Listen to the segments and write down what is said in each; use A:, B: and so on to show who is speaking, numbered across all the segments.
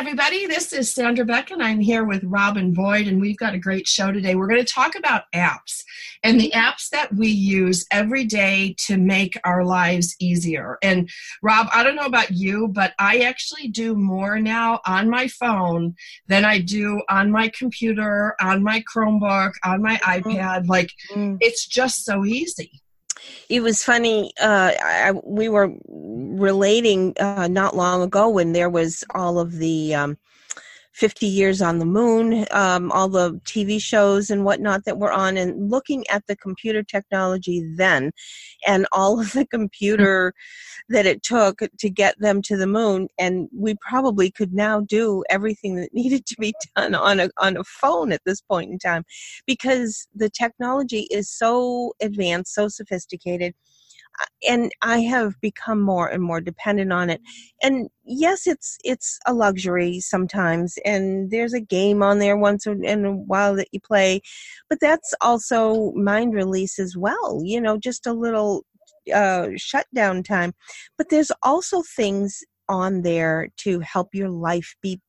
A: Everybody. This is Sandra Beck, and I'm here with Robin Boyd, and we've got a great show today. We're going to talk about apps and the apps that we use every day to make our lives easier. And Rob, I don't know about you, but I actually do more now on my phone than I do on my computer, on my Chromebook, on my mm-hmm. iPad. Like, mm. it's just so easy
B: it was funny. Uh, I, we were relating uh, not long ago when there was all of the um, 50 Years on the Moon, um, all the TV shows and whatnot that were on, and looking at the computer technology then and all of the computer that it took to get them to the moon. And we probably could now do everything that needed to be done on a, on a phone at this point in time because the technology is so advanced, so sophisticated and I have become more and more dependent on it. And yes, it's it's a luxury sometimes, and there's a game on there once in a while that you play, but that's also mind release as well. You know, just a little uh, shutdown time. But there's also things on there to help your life be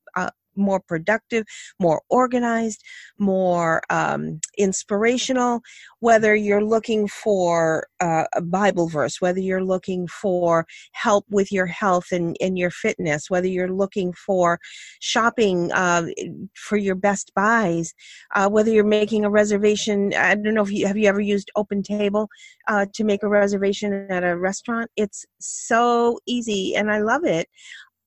B: more productive, more organized, more um, inspirational. Whether you're looking for uh, a Bible verse, whether you're looking for help with your health and, and your fitness, whether you're looking for shopping uh, for your best buys, uh, whether you're making a reservation. I don't know if you have you ever used Open Table uh, to make a reservation at a restaurant. It's so easy, and I love it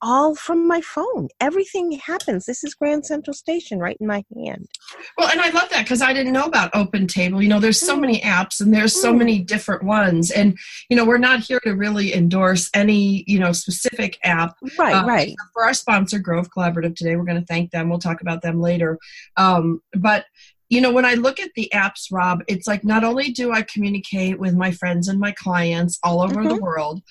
B: all from my phone. Everything happens. This is Grand Central Station right in my hand.
A: Well, and I love that because I didn't know about Open Table. You know, there's so mm. many apps and there's so mm. many different ones. And, you know, we're not here to really endorse any, you know, specific app.
B: Right, uh, right.
A: For our sponsor, Grove Collaborative, today, we're going to thank them. We'll talk about them later. Um, but, you know, when I look at the apps, Rob, it's like not only do I communicate with my friends and my clients all over mm-hmm. the world,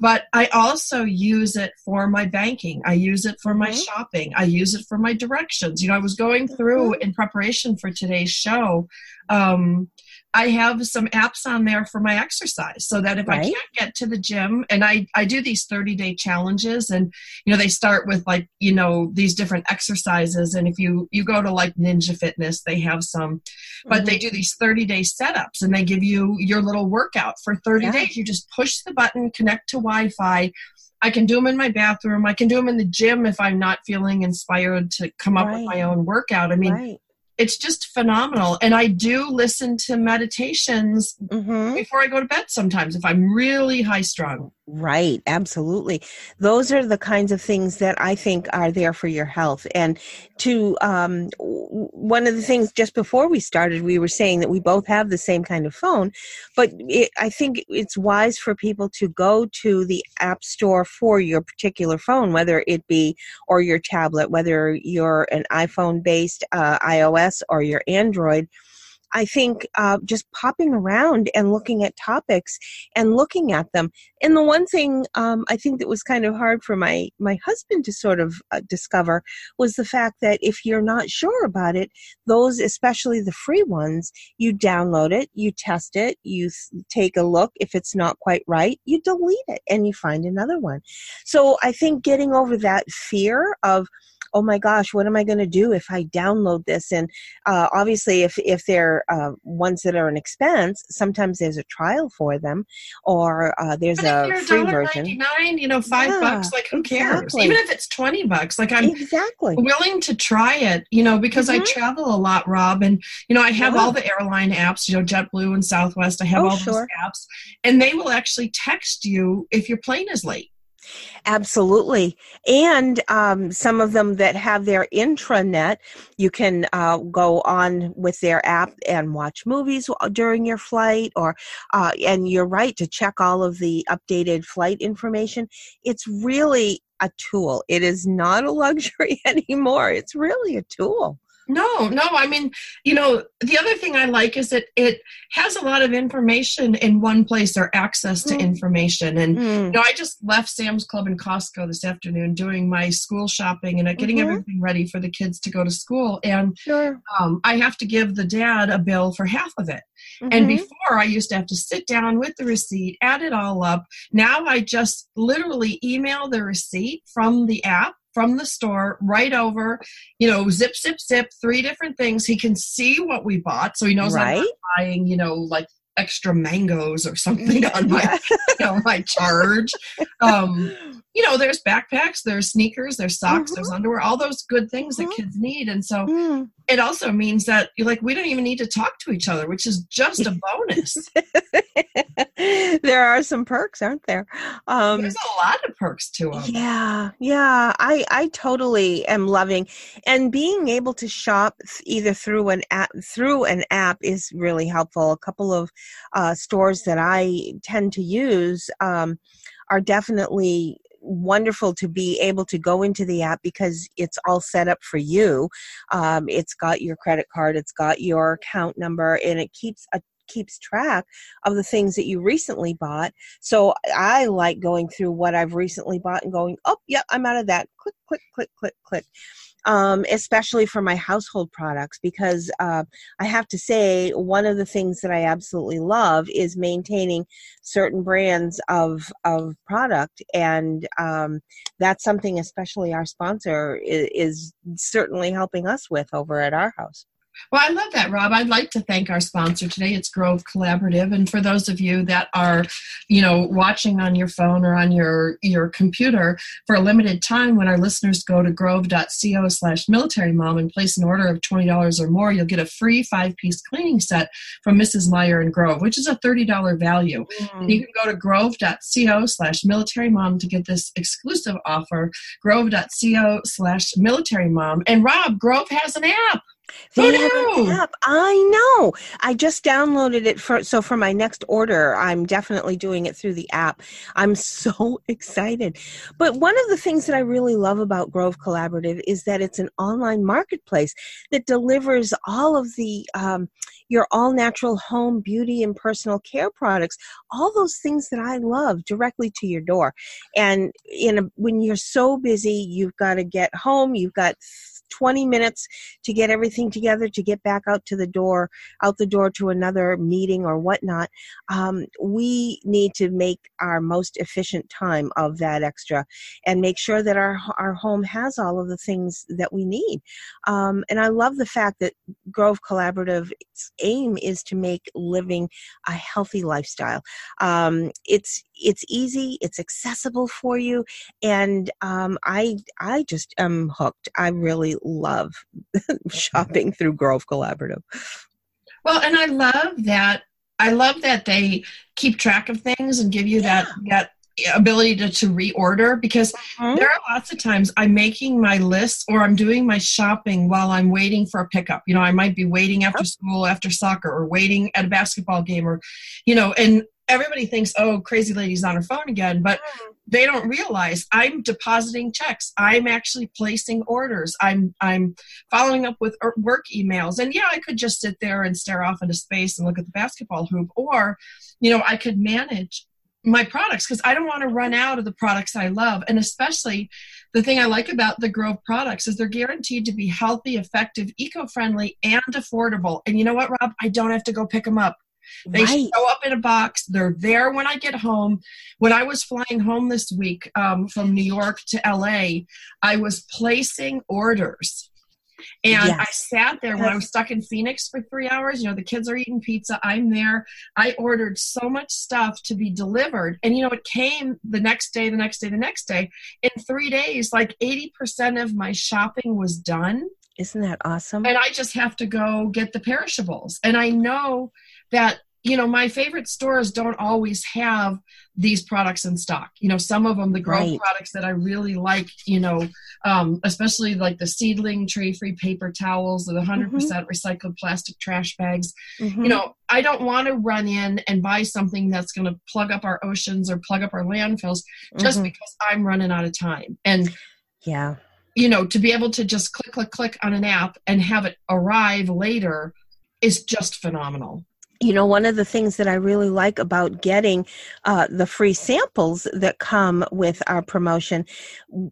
A: but I also use it for my banking. I use it for my mm-hmm. shopping. I use it for my directions. You know, I was going through mm-hmm. in preparation for today's show. Um, I have some apps on there for my exercise so that if right. I can't get to the gym and I, I do these 30 day challenges and you know they start with like you know these different exercises and if you you go to like ninja fitness they have some but mm-hmm. they do these 30 day setups and they give you your little workout for 30 yeah. days you just push the button connect to Wi-Fi I can do them in my bathroom. I can do them in the gym if I'm not feeling inspired to come up right. with my own workout. I mean, right it's just phenomenal. And I do listen to meditations mm-hmm. before I go to bed sometimes if I'm really high strung.
B: Right, absolutely. Those are the kinds of things that I think are there for your health. And to um, one of the things just before we started, we were saying that we both have the same kind of phone, but it, I think it's wise for people to go to the app store for your particular phone, whether it be or your tablet, whether you're an iPhone based uh, iOS or your Android I think uh, just popping around and looking at topics and looking at them. And the one thing um, I think that was kind of hard for my my husband to sort of uh, discover was the fact that if you're not sure about it, those, especially the free ones, you download it, you test it, you take a look. If it's not quite right, you delete it and you find another one. So I think getting over that fear of oh my gosh, what am I going to do if I download this? And uh, obviously, if if they're uh, ones that are an expense, sometimes there's a trial for them, or uh, there's a free version.
A: Nine, you know, five yeah, bucks. Like who cares? Exactly. Even if it's twenty bucks, like I'm
B: exactly
A: willing to try it. You know, because mm-hmm. I travel a lot, Rob, and you know I have all the airline apps. You know, JetBlue and Southwest. I have oh, all sure. those apps, and they will actually text you if your plane is late.
B: Absolutely. And um, some of them that have their intranet, you can uh, go on with their app and watch movies during your flight, or, uh, and you're right to check all of the updated flight information. It's really a tool. It is not a luxury anymore. It's really a tool.
A: No, no. I mean, you know, the other thing I like is that it has a lot of information in one place or access to mm. information. And, mm. you know, I just left Sam's Club and Costco this afternoon doing my school shopping and getting mm-hmm. everything ready for the kids to go to school. And
B: sure.
A: um, I have to give the dad a bill for half of it. Mm-hmm. And before, I used to have to sit down with the receipt, add it all up. Now I just literally email the receipt from the app from the store right over, you know, zip, zip, zip, three different things. He can see what we bought, so he knows right. I'm not buying, you know, like extra mangoes or something on my you know, my charge. Um, you know, there's backpacks, there's sneakers, there's socks, mm-hmm. there's underwear, all those good things mm-hmm. that kids need. And so mm. It also means that you're like we don't even need to talk to each other, which is just a bonus.
B: there are some perks, aren't there?
A: Um, there's a lot of perks to them.
B: Yeah, yeah. I I totally am loving, and being able to shop either through an app through an app is really helpful. A couple of uh, stores that I tend to use um, are definitely wonderful to be able to go into the app because it's all set up for you. Um, it's got your credit card, it's got your account number, and it keeps a keeps track of the things that you recently bought. So I like going through what I've recently bought and going, oh, yeah, I'm out of that. Click, click, click, click, click um, especially for my household products, because uh, I have to say, one of the things that I absolutely love is maintaining certain brands of of product, and um, that's something, especially our sponsor, is, is certainly helping us with over at our house.
A: Well, I love that, Rob. I'd like to thank our sponsor today. It's Grove Collaborative, and for those of you that are, you know, watching on your phone or on your your computer for a limited time, when our listeners go to grove.co/slash military mom and place an order of twenty dollars or more, you'll get a free five piece cleaning set from Mrs. Meyer and Grove, which is a thirty dollar value. Mm. You can go to grove.co/slash military mom to get this exclusive offer. Grove.co/slash military mom, and Rob Grove has an app.
B: They have an app. I know. I just downloaded it for so for my next order, I'm definitely doing it through the app. I'm so excited. But one of the things that I really love about Grove Collaborative is that it's an online marketplace that delivers all of the um, your all natural home beauty and personal care products, all those things that I love directly to your door. And in a, when you're so busy, you've got to get home, you've got 20 minutes to get everything together to get back out to the door out the door to another meeting or whatnot um, we need to make our most efficient time of that extra and make sure that our our home has all of the things that we need. Um, and i love the fact that grove collaborative's aim is to make living a healthy lifestyle. Um, it's it's easy it's accessible for you and um, i i just am hooked i really love shopping through grove collaborative
A: well and i love that i love that they keep track of things and give you yeah. that that ability to, to reorder because mm-hmm. there are lots of times I'm making my list or I'm doing my shopping while I'm waiting for a pickup. You know, I might be waiting after school, after soccer, or waiting at a basketball game, or, you know, and everybody thinks, oh, crazy lady's on her phone again, but mm. they don't realize I'm depositing checks. I'm actually placing orders. I'm I'm following up with er, work emails. And yeah, I could just sit there and stare off into space and look at the basketball hoop, or you know, I could manage my products because I don't want to run out of the products I love. And especially the thing I like about the Grove products is they're guaranteed to be healthy, effective, eco friendly, and affordable. And you know what, Rob? I don't have to go pick them up. They right. show up in a box. They're there when I get home. When I was flying home this week um, from New York to LA, I was placing orders. And yes. I sat there when I was stuck in Phoenix for three hours. You know, the kids are eating pizza. I'm there. I ordered so much stuff to be delivered. And, you know, it came the next day, the next day, the next day. In three days, like 80% of my shopping was done.
B: Isn't that awesome?
A: And I just have to go get the perishables. And I know that you know my favorite stores don't always have these products in stock you know some of them the grove right. products that i really like you know um, especially like the seedling tray free paper towels the 100% mm hmm recycled plastic trash bags mm-hmm. you know i don't want to run in and buy something that's going to plug up our oceans or plug up our landfills just mm-hmm. because i'm running out of time and
B: yeah
A: you know, to be able to just click, click, click on an app and have it arrive later is just phenomenal
B: you know one of the things that i really like about getting uh, the free samples that come with our promotion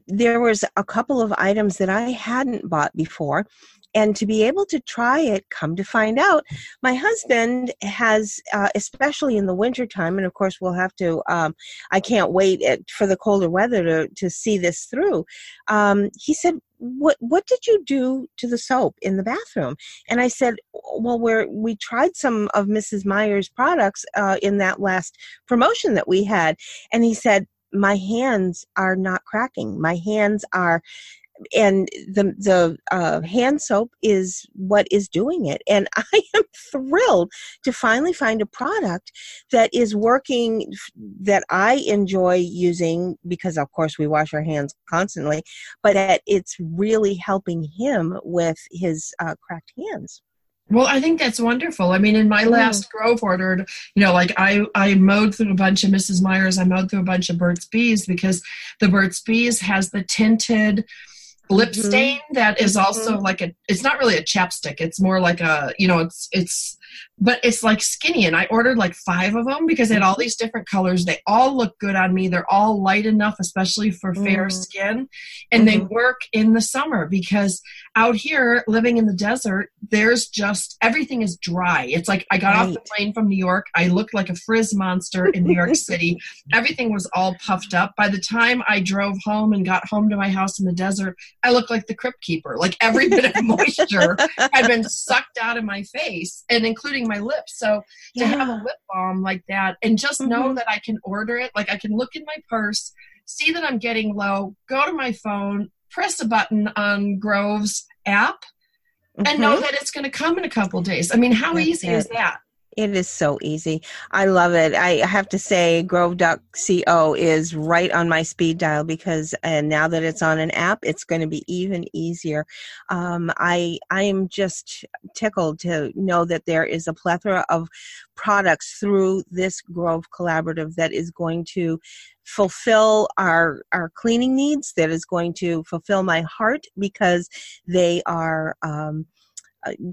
B: there was a couple of items that i hadn't bought before and to be able to try it come to find out my husband has uh, especially in the wintertime and of course we'll have to um, i can't wait for the colder weather to, to see this through um, he said what what did you do to the soap in the bathroom? And i said well we're we tried some of mrs meyer's products uh, in that last promotion that we had. And he said my hands are not cracking. My hands are and the the uh, hand soap is what is doing it and i am thrilled to finally find a product that is working that i enjoy using because of course we wash our hands constantly but that it's really helping him with his uh, cracked hands
A: well, I think that's wonderful. I mean, in my last Grove ordered, you know, like I I mowed through a bunch of Mrs. Meyer's, I mowed through a bunch of Burt's Bees because the Burt's Bees has the tinted lip mm-hmm. stain that is also mm-hmm. like a it's not really a chapstick it's more like a you know it's it's but it's like skinny and i ordered like five of them because they had all these different colors. They all look good on me. They're all light enough especially for fair mm. skin and mm-hmm. they work in the summer because out here living in the desert there's just everything is dry. It's like i got right. off the plane from new york. I looked like a frizz monster in new york city. Everything was all puffed up. By the time i drove home and got home to my house in the desert i looked like the crypt keeper. Like every bit of moisture had been sucked out of my face and including my lips. So to yeah. have a lip balm like that and just mm-hmm. know that I can order it, like I can look in my purse, see that I'm getting low, go to my phone, press a button on Grove's app, mm-hmm. and know mm-hmm. that it's going to come in a couple days. I mean, how That's easy it. is that?
B: It is so easy. I love it. I have to say, Grove.co is right on my speed dial because, and now that it's on an app, it's going to be even easier. Um, I I am just tickled to know that there is a plethora of products through this Grove collaborative that is going to fulfill our our cleaning needs. That is going to fulfill my heart because they are. Um,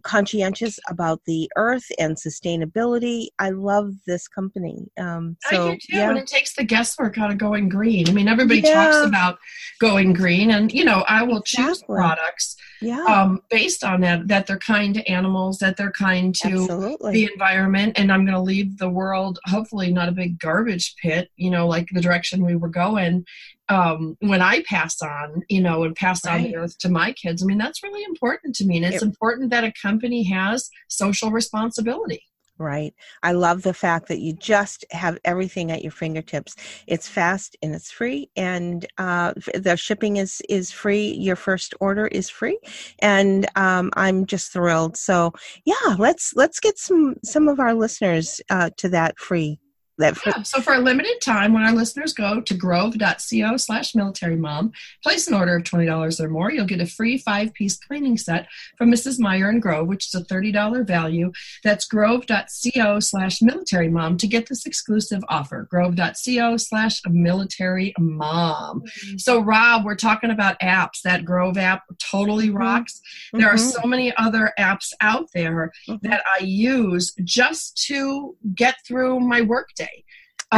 B: conscientious about the earth and sustainability. I love this company. Um, so,
A: I do too, yeah. and it takes the guesswork out of going green. I mean, everybody yeah. talks about going green, and you know, I will exactly. choose products yeah. um, based on that that they're kind to animals, that they're kind to Absolutely. the environment, and I'm going to leave the world hopefully not a big garbage pit. You know, like the direction we were going, um, when I pass on, you know, and pass right. on the earth to my kids. I mean, that's really important to me. And it's it, important that a company has social responsibility.
B: Right. I love the fact that you just have everything at your fingertips. It's fast and it's free, and uh, the shipping is is free. Your first order is free, and um, I'm just thrilled. So yeah, let's let's get some some of our listeners uh, to that free
A: that for- yeah, so for a limited time, when our listeners go to grove.co slash military mom, place an order of $20 or more, you'll get a free five piece cleaning set from Mrs. Meyer and Grove, which is a $30 value. That's grove.co slash military mom to get this exclusive offer. Grove.co slash military mom. Mm-hmm. So, Rob, we're talking about apps. That Grove app totally mm-hmm. rocks. Mm-hmm. There are mm-hmm. so many other apps out there mm-hmm. that I use just to get through my workday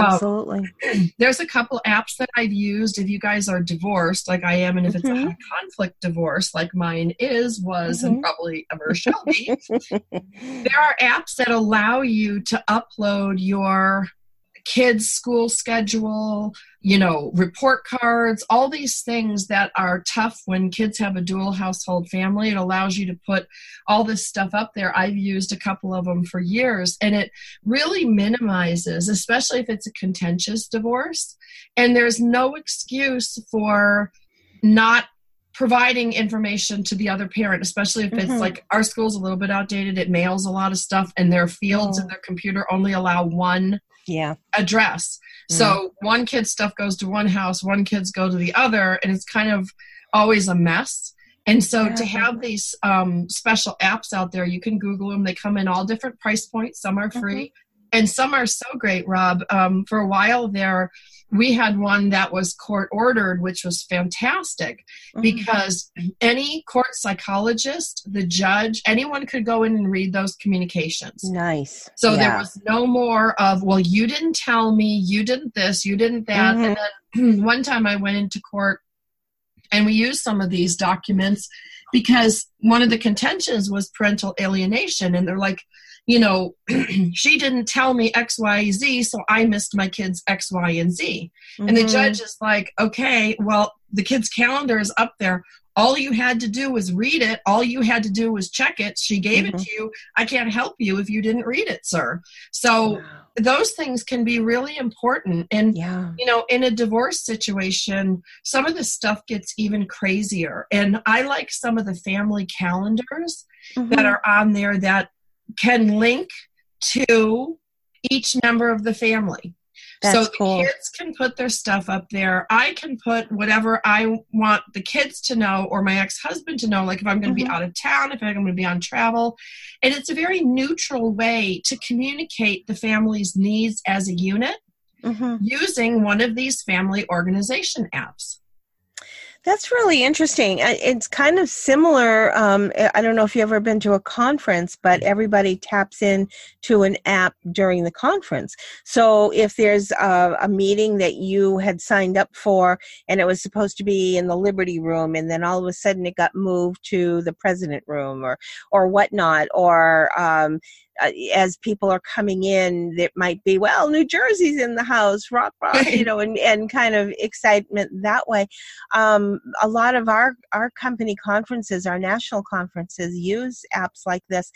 B: Absolutely.
A: Um, there's a couple apps that I've used. If you guys are divorced, like I am, and if it's mm-hmm. a conflict divorce, like mine is, was, mm-hmm. and probably ever shall be, there are apps that allow you to upload your kids' school schedule, you know, report cards, all these things that are tough when kids have a dual household family. It allows you to put all this stuff up there. I've used a couple of them for years, and it really minimizes, especially if it's a contentious divorce. And there's no excuse for not providing information to the other parent, especially if it's mm-hmm. like our school's a little bit outdated. It mails a lot of stuff, and their fields oh. in their computer only allow one
B: yeah
A: address mm. so one kid's stuff goes to one house one kid's go to the other and it's kind of always a mess and so yeah. to have these um, special apps out there you can google them they come in all different price points some are free mm-hmm. And some are so great, Rob. Um, for a while there, we had one that was court ordered, which was fantastic mm-hmm. because any court psychologist, the judge, anyone could go in and read those communications.
B: Nice.
A: So yeah. there was no more of, well, you didn't tell me, you didn't this, you didn't that. Mm-hmm. And then one time I went into court and we used some of these documents because one of the contentions was parental alienation. And they're like, you know, she didn't tell me X, Y, Z, so I missed my kids X, Y, and Z. Mm-hmm. And the mm-hmm. judge is like, okay, well, the kid's calendar is up there. All you had to do was read it. All you had to do was check it. She gave mm-hmm. it to you. I can't help you if you didn't read it, sir. So wow. those things can be really important. And, yeah. you know, in a divorce situation, some of the stuff gets even crazier. And I like some of the family calendars mm-hmm. that are on there that can link to each member of the family. That's so the cool. kids can put their stuff up there. I can put whatever I want the kids to know or my ex husband to know, like if I'm going to mm-hmm. be out of town, if I'm going to be on travel. And it's a very neutral way to communicate the family's needs as a unit mm-hmm. using one of these family organization apps.
B: That's really interesting. It's kind of similar. Um, I don't know if you've ever been to a conference, but everybody taps in to an app during the conference. So if there's a, a, meeting that you had signed up for and it was supposed to be in the Liberty Room, and then all of a sudden it got moved to the President Room or or whatnot, or um, as people are coming in that might be well new jersey's in the house rock rock you know and, and kind of excitement that way um, a lot of our our company conferences our national conferences use apps like this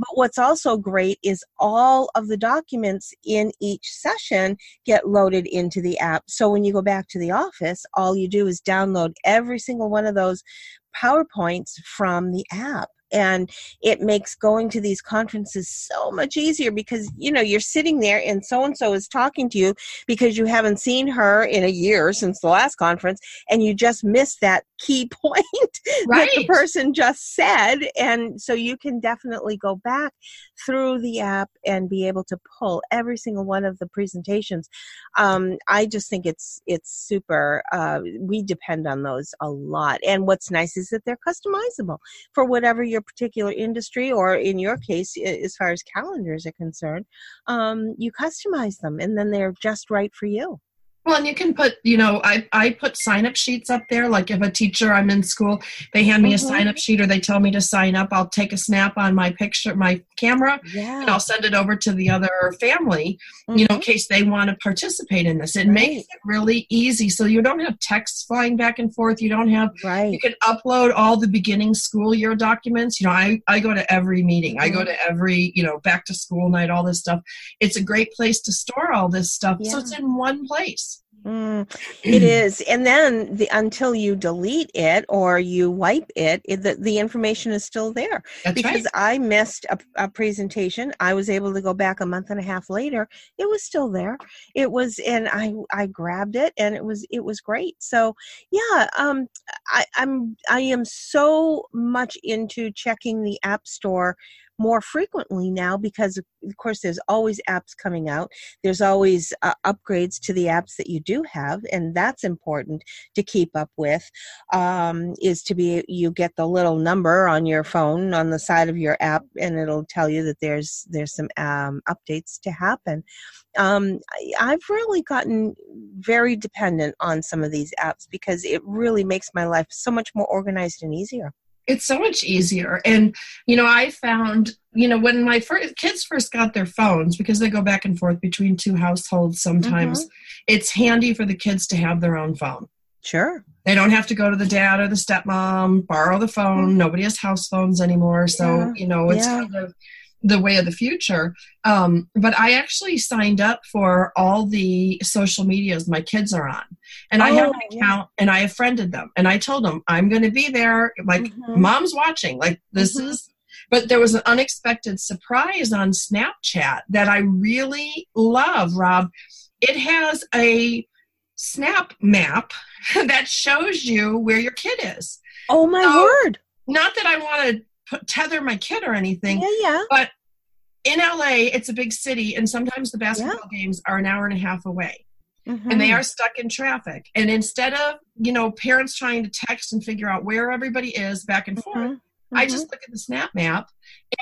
B: but what's also great is all of the documents in each session get loaded into the app. So when you go back to the office, all you do is download every single one of those PowerPoints from the app and it makes going to these conferences so much easier because you know you're sitting there and so and so is talking to you because you haven't seen her in a year since the last conference and you just missed that key point right. that the person just said and so you can definitely go back through the app and be able to pull every single one of the presentations um, i just think it's it's super uh, we depend on those a lot. And what's nice is that they're customizable for whatever your particular industry or in your case as far as calendars are concerned um, you customize them and then they're just right for you
A: well, and you can put, you know, I, I put sign up sheets up there. Like if a teacher, I'm in school, they hand me mm-hmm. a sign up sheet or they tell me to sign up, I'll take a snap on my picture, my camera, yeah. and I'll send it over to the other family, mm-hmm. you know, in mm-hmm. case they want to participate in this. It right. makes it really easy. So you don't have texts flying back and forth. You don't have, right. you can upload all the beginning school year documents. You know, I, I go to every meeting, mm-hmm. I go mm-hmm. to every, you know, back to school night, all this stuff. It's a great place to store all this stuff. Yeah. So it's in one place.
B: Mm, it is, and then the until you delete it or you wipe it, it the, the information is still there. That's because right. I missed a, a, presentation, I was able to go back a month and a half later. It was still there. It was, and I I grabbed it, and it was it was great. So yeah, um, I, I'm I am so much into checking the app store more frequently now because of course there's always apps coming out. There's always uh, upgrades to the apps that you do have and that's important to keep up with um, is to be you get the little number on your phone on the side of your app and it'll tell you that there's there's some um, updates to happen. Um, i've really gotten very dependent on some of these apps because it really makes my life so much more organized and easier
A: it's so much easier and you know i found you know when my first, kids first got their phones because they go back and forth between two households sometimes mm-hmm. it's handy for the kids to have their own phone
B: sure
A: they don't have to go to the dad or the stepmom borrow the phone mm-hmm. nobody has house phones anymore so yeah. you know it's yeah. kind of the way of the future. Um, but I actually signed up for all the social medias my kids are on. And oh, I have an oh, account yeah. and I have friended them. And I told them, I'm going to be there. Like, mm-hmm. mom's watching. Like, this mm-hmm. is. But there was an unexpected surprise on Snapchat that I really love, Rob. It has a snap map that shows you where your kid is.
B: Oh, my so, word.
A: Not that I want to put, tether my kid or anything.
B: Yeah, yeah.
A: But in LA, it's a big city, and sometimes the basketball yeah. games are an hour and a half away. Mm-hmm. And they are stuck in traffic. And instead of, you know, parents trying to text and figure out where everybody is back and forth, mm-hmm. Mm-hmm. I just look at the snap map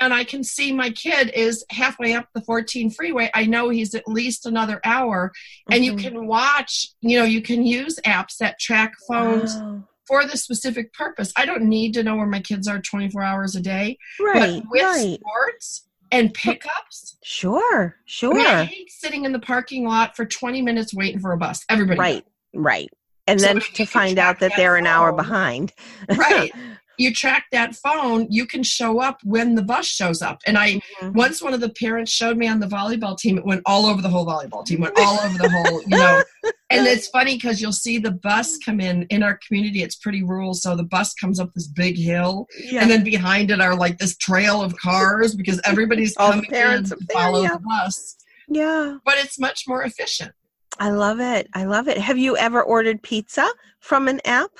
A: and I can see my kid is halfway up the 14 freeway. I know he's at least another hour. And you can watch, you know, you can use apps that track phones. Wow for the specific purpose. I don't need to know where my kids are 24 hours a day.
B: Right.
A: But with
B: right.
A: sports and pickups.
B: Sure, sure. I,
A: mean, I, hate sitting in the parking lot for 20 minutes waiting for a bus. Everybody.
B: Right, knows. right. And so then to find out that, that they're phone, an hour behind.
A: right. You track that phone, you can show up when the bus shows up. And I mm-hmm. once one of the parents showed me on the volleyball team, it went all over the whole volleyball team, went all over the whole, you know. And it's funny because you'll see the bus come in in our community. It's pretty rural, so the bus comes up this big hill, yeah. and then behind it are like this trail of cars because everybody's coming in to follow yeah. the bus.
B: Yeah,
A: but it's much more efficient.
B: I love it. I love it. Have you ever ordered pizza from an app?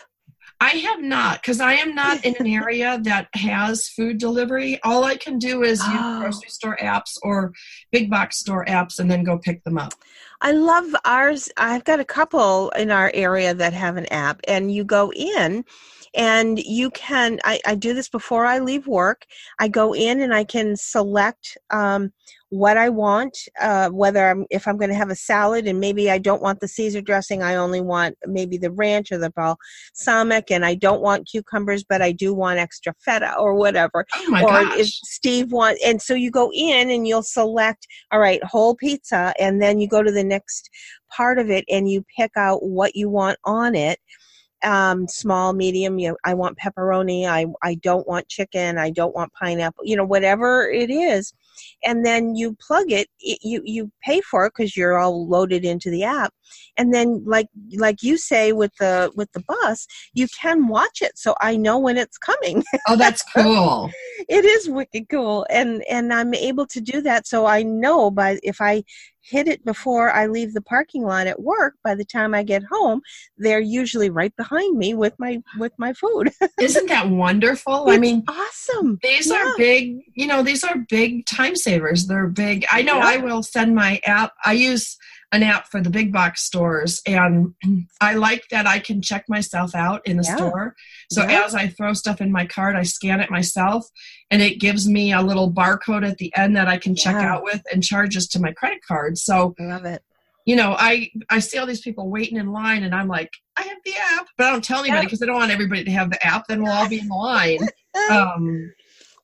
A: I have not because I am not in an area that has food delivery. All I can do is oh. use grocery store apps or big box store apps and then go pick them up.
B: I love ours. I've got a couple in our area that have an app, and you go in and you can I, I do this before i leave work i go in and i can select um, what I want, uh, whether I'm if I'm going to have a salad and maybe I don't want the Caesar dressing, I only want maybe the ranch or the balsamic, and I don't want cucumbers, but I do want extra feta or whatever.
A: Oh my
B: or
A: gosh.
B: if Steve wants, and so you go in and you'll select, all right, whole pizza, and then you go to the next part of it and you pick out what you want on it um, small, medium. You know, I want pepperoni. I I don't want chicken. I don't want pineapple. You know, whatever it is, and then you plug it. it you you pay for it because you're all loaded into the app, and then like like you say with the with the bus, you can watch it. So I know when it's coming.
A: Oh, that's cool.
B: it is wicked cool, and and I'm able to do that. So I know by if I hit it before I leave the parking lot at work, by the time I get home, they're usually right behind me with my with my food.
A: Isn't that wonderful?
B: It's
A: I mean,
B: awesome.
A: These yeah. are big, you know, these are big time savers. They're big. I know yeah. I will send my app. I use an app for the big box stores and i like that i can check myself out in the yeah. store. So yeah. as i throw stuff in my cart i scan it myself and it gives me a little barcode at the end that i can check out with and charges to my credit card. So
B: i love it.
A: you know i i see all these people waiting in line and i'm like i have the app but i don't tell anybody because i don't want everybody to have the app then we'll all be in line. Um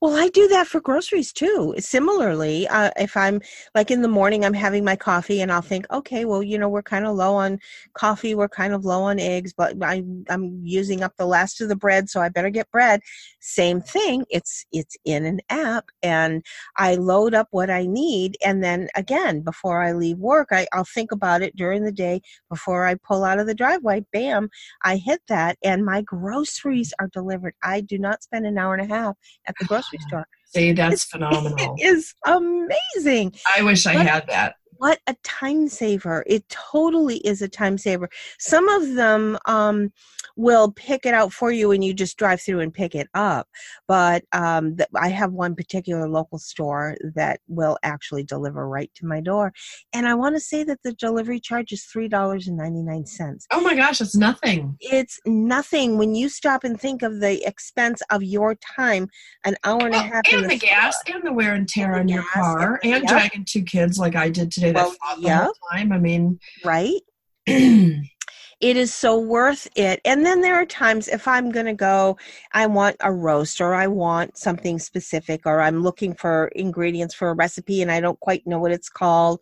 B: well, I do that for groceries too. Similarly, uh, if I'm like in the morning, I'm having my coffee and I'll think, okay, well, you know, we're kind of low on coffee, we're kind of low on eggs, but I, I'm using up the last of the bread, so I better get bread. Same thing. It's it's in an app, and I load up what I need, and then again, before I leave work, I, I'll think about it during the day before I pull out of the driveway. Bam, I hit that, and my groceries are delivered. I do not spend an hour and a half at the grocery store.
A: See, that's it's, phenomenal.
B: It is amazing.
A: I wish I had that
B: what a time saver. It totally is a time saver. Some of them um, will pick it out for you and you just drive through and pick it up but um, the, i have one particular local store that will actually deliver right to my door and i want to say that the delivery charge is $3.99
A: oh my gosh it's nothing.
B: It's nothing. When you stop and think of the expense of your time an hour and a half
A: and the, the gas and the wear and tear on your car and, and dragging two kids like i did today say well, that yeah. the whole time. I mean,
B: right? it is so worth it. And then there are times if I'm going to go, I want a roast or I want something specific or I'm looking for ingredients for a recipe and I don't quite know what it's called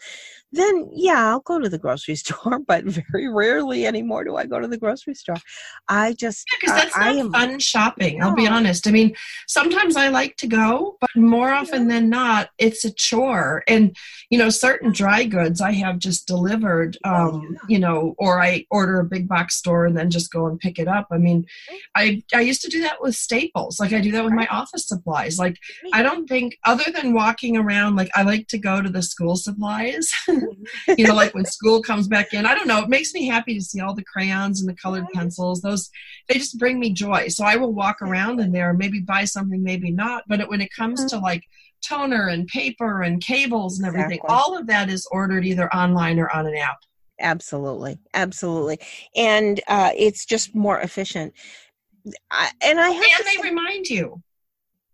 B: then yeah, I'll go to the grocery store, but very rarely anymore do I go to the grocery store. I just
A: because yeah, that's uh, not am, fun shopping. No. I'll be honest. I mean, sometimes I like to go, but more often yeah. than not, it's a chore. And you know, certain dry goods I have just delivered, oh, um, yeah. you know, or I order a big box store and then just go and pick it up. I mean, mm-hmm. I I used to do that with staples, like I do that with my office supplies. Like I don't think other than walking around, like I like to go to the school supplies. Mm-hmm. you know, like when school comes back in. I don't know. It makes me happy to see all the crayons and the colored pencils. Those they just bring me joy. So I will walk around in there, maybe buy something, maybe not. But it, when it comes mm-hmm. to like toner and paper and cables and everything.
B: Exactly.
A: All of that is ordered either online or on an app.
B: Absolutely, absolutely, and uh, it's just more efficient. I, and I have
A: and they say- remind you.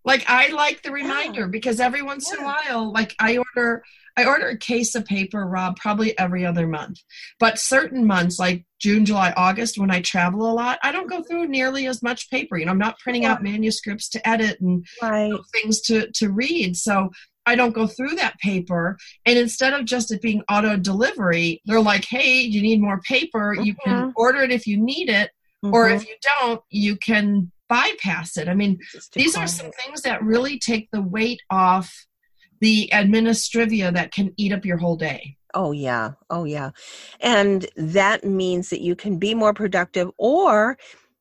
A: Like I like the reminder yeah. because every once yeah. in a while, like I order I order a case of paper, Rob, probably every other month. But certain months, like June, July, August, when I travel a lot, I don't go through nearly as much paper. You know, I'm not printing yeah. out manuscripts to edit and
B: right.
A: you know, things to, to read. So I don't go through that paper. And instead of just it being auto delivery, they're like, hey, you need more paper. Mm-hmm. You can mm-hmm. order it if you need it. Mm-hmm. Or if you don't, you can bypass it. I mean, these are some things that really take the weight off the administrivia that can eat up your whole day.
B: Oh, yeah. Oh, yeah. And that means that you can be more productive or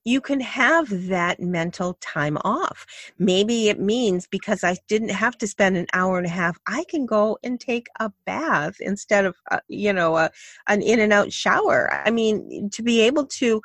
B: you can have that mental time off. Maybe it means because I didn't have to spend an hour and a half, I can go and take a bath instead of, uh, you know, a, an in and out shower. I mean, to be able to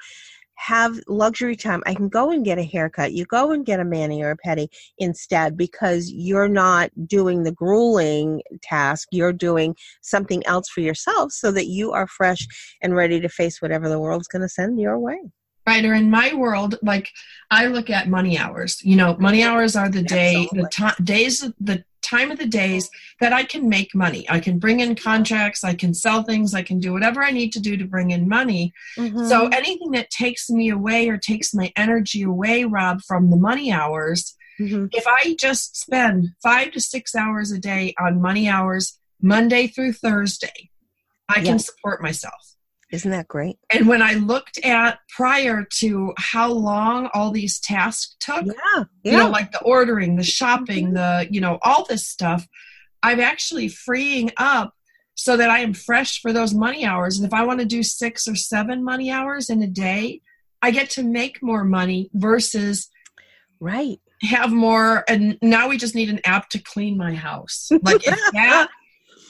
B: have luxury time. I can go and get a haircut. You go and get a mani or a pedi instead because you're not doing the grueling task. You're doing something else for yourself so that you are fresh and ready to face whatever the world's going to send your way.
A: Right, or in my world, like I look at money hours. You know, money hours are the day, Absolutely. the time, days, the time of the days that I can make money. I can bring in contracts, I can sell things, I can do whatever I need to do to bring in money. Mm-hmm. So anything that takes me away or takes my energy away, Rob, from the money hours, mm-hmm. if I just spend five to six hours a day on money hours, Monday through Thursday, I yes. can support myself.
B: Isn't that great?
A: And when I looked at prior to how long all these tasks took,
B: yeah, yeah.
A: you know, like the ordering, the shopping, mm-hmm. the, you know, all this stuff, I'm actually freeing up so that I am fresh for those money hours. And if I want to do six or seven money hours in a day, I get to make more money versus
B: right
A: have more and now we just need an app to clean my house like if that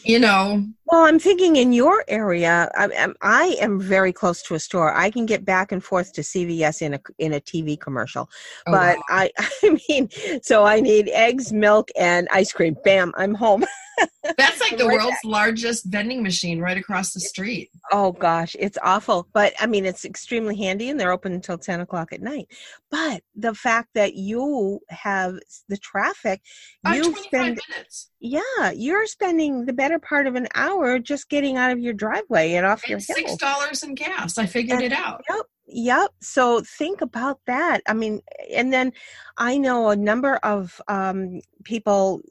A: you know
B: well i'm thinking in your area I, am I am very close to a store i can get back and forth to cvs in a in a tv commercial oh, but wow. i i mean so i need eggs milk and ice cream bam i'm home
A: That's like the world's largest vending machine right across the street.
B: Oh gosh, it's awful. But I mean, it's extremely handy and they're open until 10 o'clock at night. But the fact that you have the traffic, you spend,
A: minutes.
B: yeah, you're spending the better part of an hour just getting out of your driveway and off
A: and
B: your
A: hill. $6 in gas. I figured and, it out.
B: Yep. Yep. So think about that. I mean, and then I know a number of um, people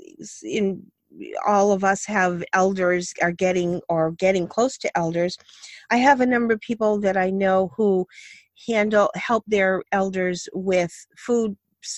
B: in all of us have elders are getting or getting close to elders i have a number of people that i know who handle help their elders with food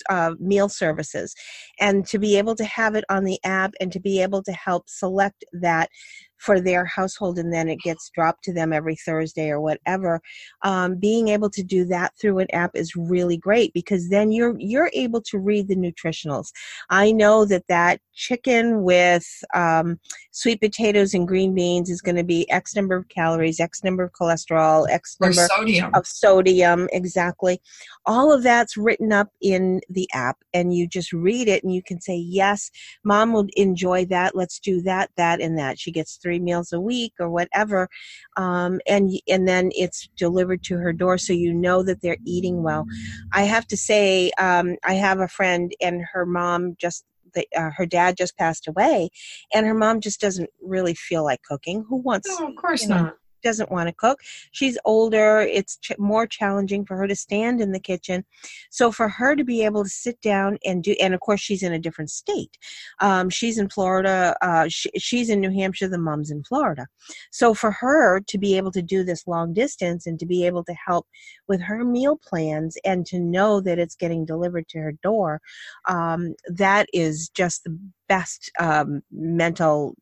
B: uh, meal services and to be able to have it on the app and to be able to help select that for their household and then it gets dropped to them every Thursday or whatever. Um, being able to do that through an app is really great because then you're you're able to read the nutritionals. I know that that chicken with um, sweet potatoes and green beans is going to be X number of calories, X number of cholesterol, X number
A: sodium.
B: of sodium, exactly. All of that's written up in the app, and you just read it and you can say, Yes, mom will enjoy that. Let's do that, that, and that. She gets three meals a week or whatever um, and and then it's delivered to her door so you know that they're eating well. I have to say um, i have a friend and her mom just the, uh, her dad just passed away and her mom just doesn't really feel like cooking. Who wants
A: no of course not know,
B: doesn't want to cook. She's older. It's ch- more challenging for her to stand in the kitchen. So for her to be able to sit down and do, and of course she's in a different state. Um, she's in Florida. Uh, she, she's in New Hampshire. The mom's in Florida. So for her to be able to do this long distance and to be able to help with her meal plans and to know that it's getting delivered to her door, um, that is just the best um, mental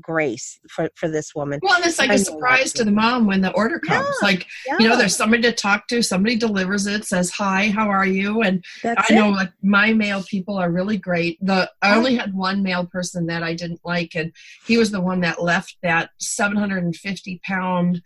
B: grace for, for this woman.
A: Well, and it's like I a surprise to the mom when the order comes. Yeah, like, yeah. you know, there's somebody to talk to, somebody delivers it, says, Hi, how are you? And That's I know like my male people are really great. The I only had one male person that I didn't like, and he was the one that left that 750 pound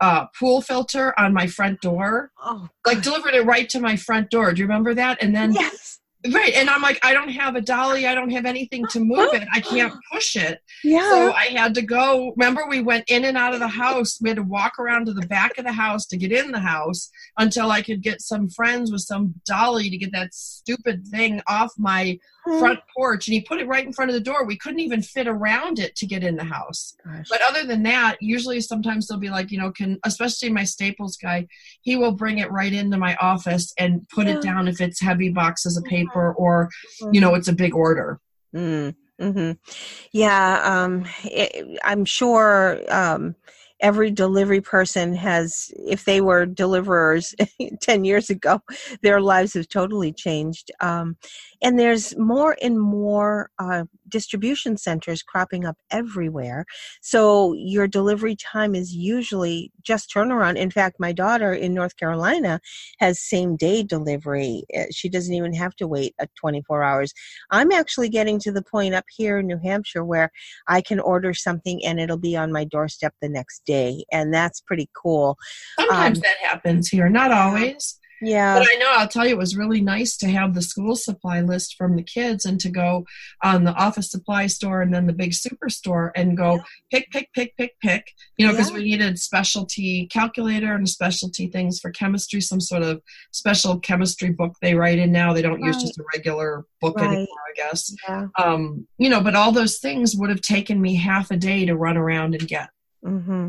A: uh, pool filter on my front door.
B: Oh,
A: like delivered it right to my front door. Do you remember that? And then
B: yes
A: Right. And I'm like, I don't have a dolly. I don't have anything to move it. I can't push it.
B: Yeah.
A: So I had to go. Remember, we went in and out of the house. We had to walk around to the back of the house to get in the house until I could get some friends with some dolly to get that stupid thing off my. Front porch. And he put it right in front of the door. We couldn't even fit around it to get in the house.
B: Gosh.
A: But other than that, usually sometimes they'll be like, you know, can especially my Staples guy, he will bring it right into my office and put
B: Yeah.
A: it down if it's heavy boxes of paper or you know it's a big order.
B: Mm, hmm Yeah, um, it, I'm sure um, every delivery person has, if they were deliverers 10 years ago, their lives have totally changed. Um, and there's more and more uh, distribution centers cropping up everywhere. So your delivery time is usually just turnaround. In fact, my daughter in North Carolina has same day delivery. Uh, She doesn't even have to wait uh, 24 hours. I'm actually getting to the point up here in New Hampshire where I can order something and it'll be on my doorstep the next day. And that's pretty cool.
A: Sometimes
B: Um,
A: that happens here, not always.
B: Yeah.
A: But I know I'll tell you, it was really nice to have the school supply list from the kids and to go on the office supply store and then the big superstore and go pick, pick, pick, pick, pick. You know, because
B: Yeah.
A: we needed specialty calculator and specialty things for chemistry, some sort of special chemistry book they write in now. They don't use just a regular book
B: Right.
A: anymore, I guess.
B: yeah.
A: Um, you know, but all those things would have taken me half a day to run around and get.
B: Hmm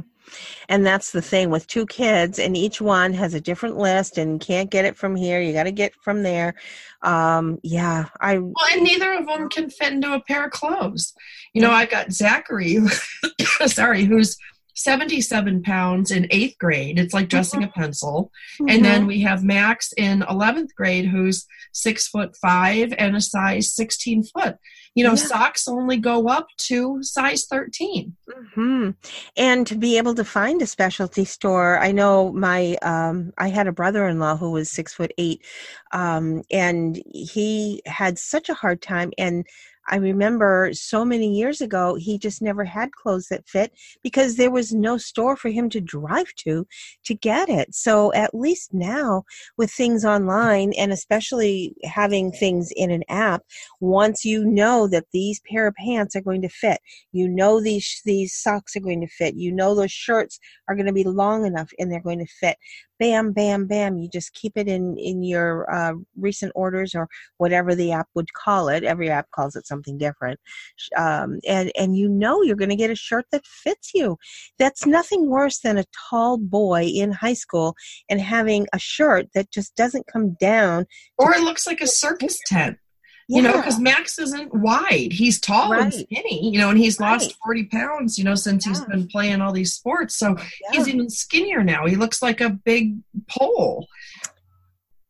B: And that's the thing with two kids, and each one has a different list, and can't get it from here. You got to get from there. Um, yeah, I
A: Well, and neither of them can fit into a pair of clothes. You know, I've got Zachary, sorry, who's 77 pounds in eighth grade. It's like dressing a pencil. And then we have Max in 11th grade, who's six foot five and a size 16 foot. You know,
B: Yeah.
A: socks only go up to size 13.
B: mm-hmm. And to be able to find a specialty store, I know my um, I had a brother-in-law who was six foot eight, um, and he had such a hard time. And I remember so many years ago, he just never had clothes that fit because there was no store for him to drive to to get it. So at least now, with things online, and especially having things in an app, once you know that these pair of pants are going to fit you know these these socks are going to fit you know those shirts are going to be long enough and they're going to fit bam bam bam you just keep it in in your uh, recent orders or whatever the app would call it. Every app calls it something different. Um, and and you know you're going to get a shirt that fits you. That's nothing worse than a tall boy in high school and having a shirt that just doesn't come down
A: Or it looks like a circus tent. You know because max isn't wide. He's tall and skinny you know and he's lost 40 pounds you know since he's been playing all these sports. So
B: Yeah.
A: he's even skinnier now. He looks like a big pole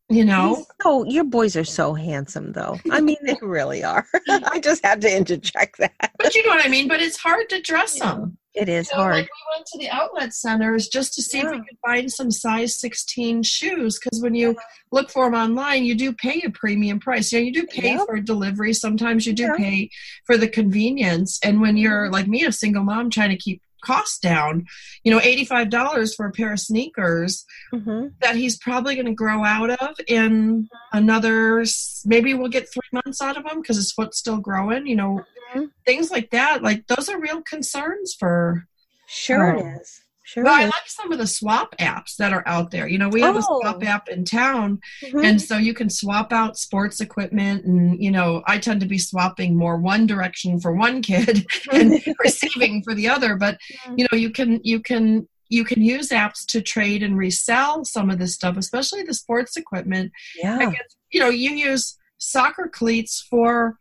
A: you know?
B: He's So your boys are so handsome, though. I mean, they really are. I just had to interject that.
A: but you know what i mean? But it's hard to dress them
B: It is
A: You know,
B: hard.
A: like we went to the outlet centers just to see if we
B: Yeah.
A: could find some size 16 shoes because when you look for them online you do pay a premium price you know you do pay
B: Yep.
A: for delivery sometimes you do
B: Yeah.
A: pay for the convenience and when you're like me a single mom trying to keep costs down you know $85 for a pair of sneakers
B: hmm
A: that he's probably going to grow out of in another maybe we'll get three months out of him because his foot's still growing you know
B: Mhm.
A: things like that like those are real concerns for
B: Sure
A: Oh.
B: it is. Sure
A: well, I like some of the swap apps that are out there. You know, we have a
B: Oh.
A: swap app in town.
B: Mhm.
A: and so you can swap out sports equipment. And, you know, I tend to be swapping more one direction for one kid and receiving for the other. But, you know, you can, you can, you can use apps to trade and resell some of this stuff, especially the sports equipment.
B: yeah.
A: Because, you know, you use soccer cleats for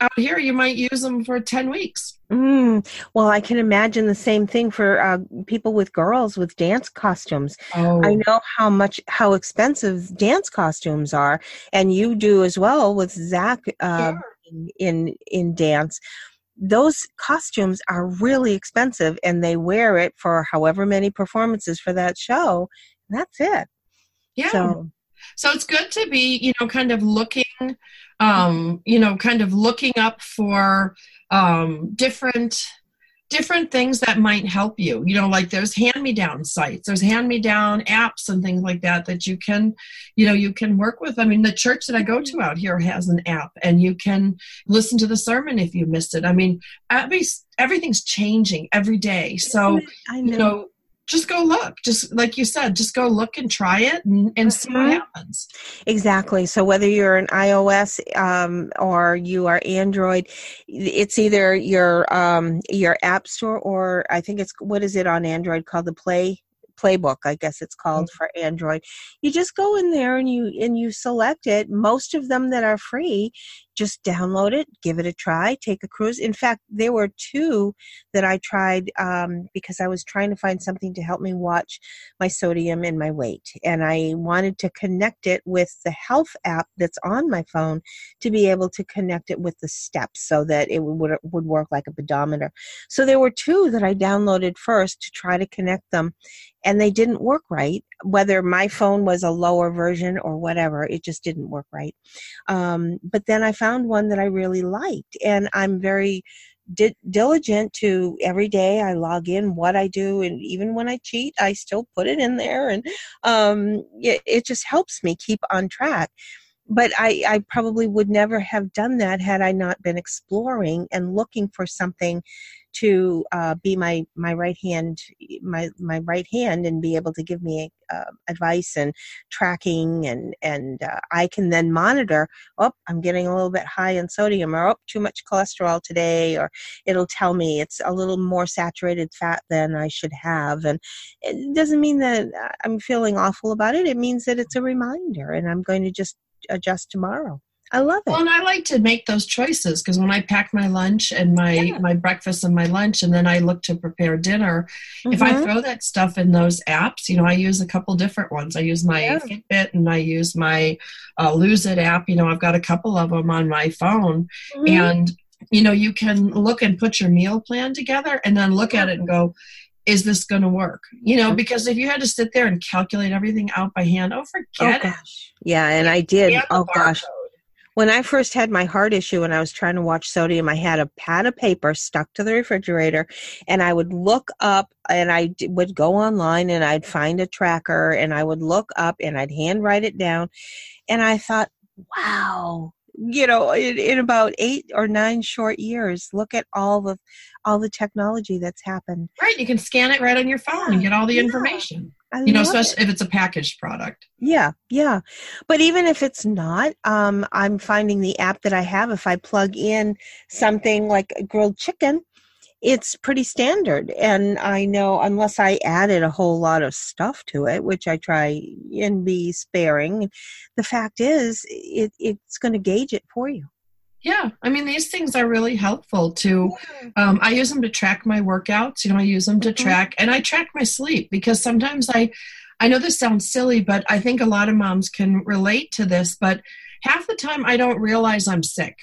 A: out here, you might use them for 10 weeks.
B: Mm. Well, I can imagine the same thing for uh, people with girls with dance costumes.
A: Oh,
B: I know how much how expensive dance costumes are, and you do as well with Zach uh,
A: Sure.
B: in, in in dance. Those costumes are really expensive, and they wear it for however many performances for that show. And that's it.
A: yeah.
B: So
A: So it's good to be, you know, kind of looking, um, you know, kind of looking up for um, different different things that might help you. You know, like there's hand-me-down sites, there's hand-me-down apps and things like that that you can, you know, you can work with. I mean, the church that I go to out here has an app, and you can listen to the sermon if you missed it. I mean, at least everything's changing every day. So, I know. you know just go look. Just like you said just go look and try it and, and see what mm-hmm. happens.
B: Exactly. So whether you're an ios um, or you are android it's either your um, your app store or i think it's what is it on android called? The play playbook i guess it's called mm-hmm. for android. You just go in there and you and you select it. Most of them that are free just download it give it a try take a cruise. In fact there were two that i tried um, because i was trying to find something to help me watch my sodium and my weight. And i wanted to connect it with the health app that's on my phone to be able to connect it with the steps so that it would, would work like a pedometer. So there were two that i downloaded first to try to connect them and they didn't work right whether my phone was a lower version or whatever it just didn't work right. Um, but then i found one that i really liked and i'm very di- diligent to every day i log in what i do and even when i cheat i still put it in there and um, it, it just helps me keep on track but I, I, probably would never have done that had I not been exploring and looking for something to uh, be my my right hand my my right hand and be able to give me uh, advice and tracking and and uh, I can then monitor oh I'm getting a little bit high in sodium or oh too much cholesterol today or it'll tell me it's a little more saturated fat than I should have and it doesn't mean that I'm feeling awful about it. It means that it's a reminder and I'm going to just adjust tomorrow I love it.
A: Well, and I like to make those choices because when I pack my lunch and my yeah. my breakfast and my lunch, and then I look to prepare dinner, mm-hmm. if I mm-hmm. throw that stuff in those apps, you know, I use a couple different ones. I use my yeah. Fitbit and I use my uh, Lose It app. You know, I've got a couple of them on my phone, mm-hmm. and you know, you can look and put your meal plan together, and then look at it and go, is this going to work? You know, mm-hmm. because if you had to sit there and calculate everything out by hand, oh, forget oh,
B: it. Yeah, and I did. Oh, gosh. Code when I first had my heart issue and I was trying to watch sodium, I had a pad of paper stuck to the refrigerator and I would look up and I would go online and I'd find a tracker and I would look up and I'd handwrite it down. And I thought, wow, you know, in, in about eight or nine short years, look at all the all the technology that's happened.
A: Right, you can scan it right on your phone and get all the yeah. information. I you know, especially it. if it's a packaged product.
B: Yeah, yeah. But even if it's not, um, I'm finding the app that I have, if I plug in something like grilled chicken, it's pretty standard. And I know, unless I added a whole lot of stuff to it, which I try and be sparing, the fact is, it, it's going to gauge it for you.
A: Yeah, I mean these things are really helpful to. Um, I use them to track my workouts. You know, I use them to mm-hmm. track, and I track my sleep because sometimes I, I know this sounds silly, but I think a lot of moms can relate to this. But half the time, I don't realize I'm sick.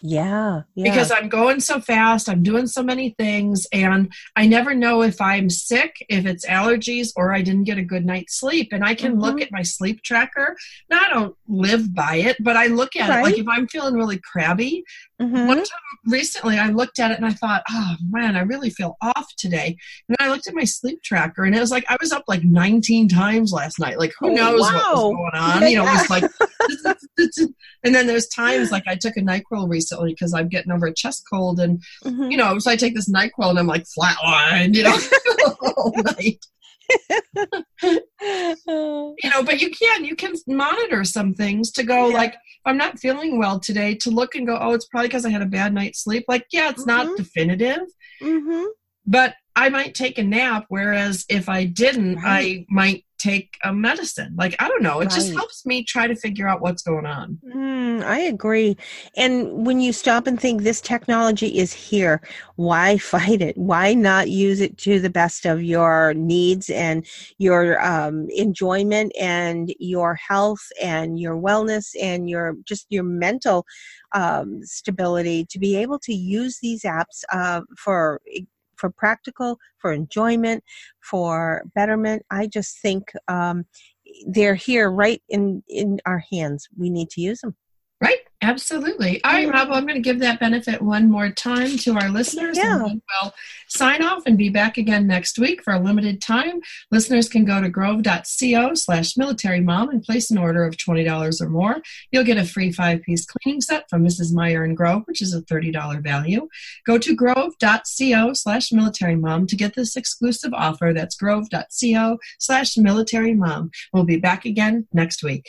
B: Yeah,
A: yeah, Because I'm going so fast, I'm doing so many things, and I never know if I'm sick, if it's allergies, or I didn't get a good night's sleep. And I can mm-hmm. look at my sleep tracker. Now, I don't live by it, but I look at right. it. Like if I'm feeling really crabby, mm-hmm. one time recently I looked at it and I thought, oh man, I really feel off today. And I looked at my sleep tracker and it was like I was up like 19 times last night. Like who oh, knows wow. what was going on? Yeah. You know, it was like, and then there's times like I took a NyQuil recently because I'm getting over a chest cold and, mm-hmm. you know, so I take this NyQuil and I'm like flatline, you know, all night. you know, but you can you can monitor some things to go yeah. like I'm not feeling well today to look and go, oh, it's probably because I had a bad night's sleep. Like, yeah, it's mm-hmm. not definitive, mm-hmm. but I might take a nap. Whereas if I didn't, right. I might take a medicine. Like, I don't know. It right. just helps me try to figure out what's going on.
B: Mm, I agree. And when you stop and think this technology is here, why fight it? Why not use it to the best of your needs and your um, enjoyment and your health and your wellness and your just your mental um, stability to be able to use these apps uh, for for practical, for enjoyment, for betterment. I just think um, they're here right in in our hands. We need to use them.
A: Right. Absolutely. All right, Rob, I'm going to give that benefit one more time to our listeners.
B: Yeah.
A: And we'll sign off and be back again next week for a limited time. Listeners can go to grove.co slash military mom and place an order of $20 or more. You'll get a free five piece cleaning set from Mrs. Meyer and Grove, which is a $30 value. Go to grove.co slash military mom to get this exclusive offer. That's grove.co slash military mom. We'll be back again next week.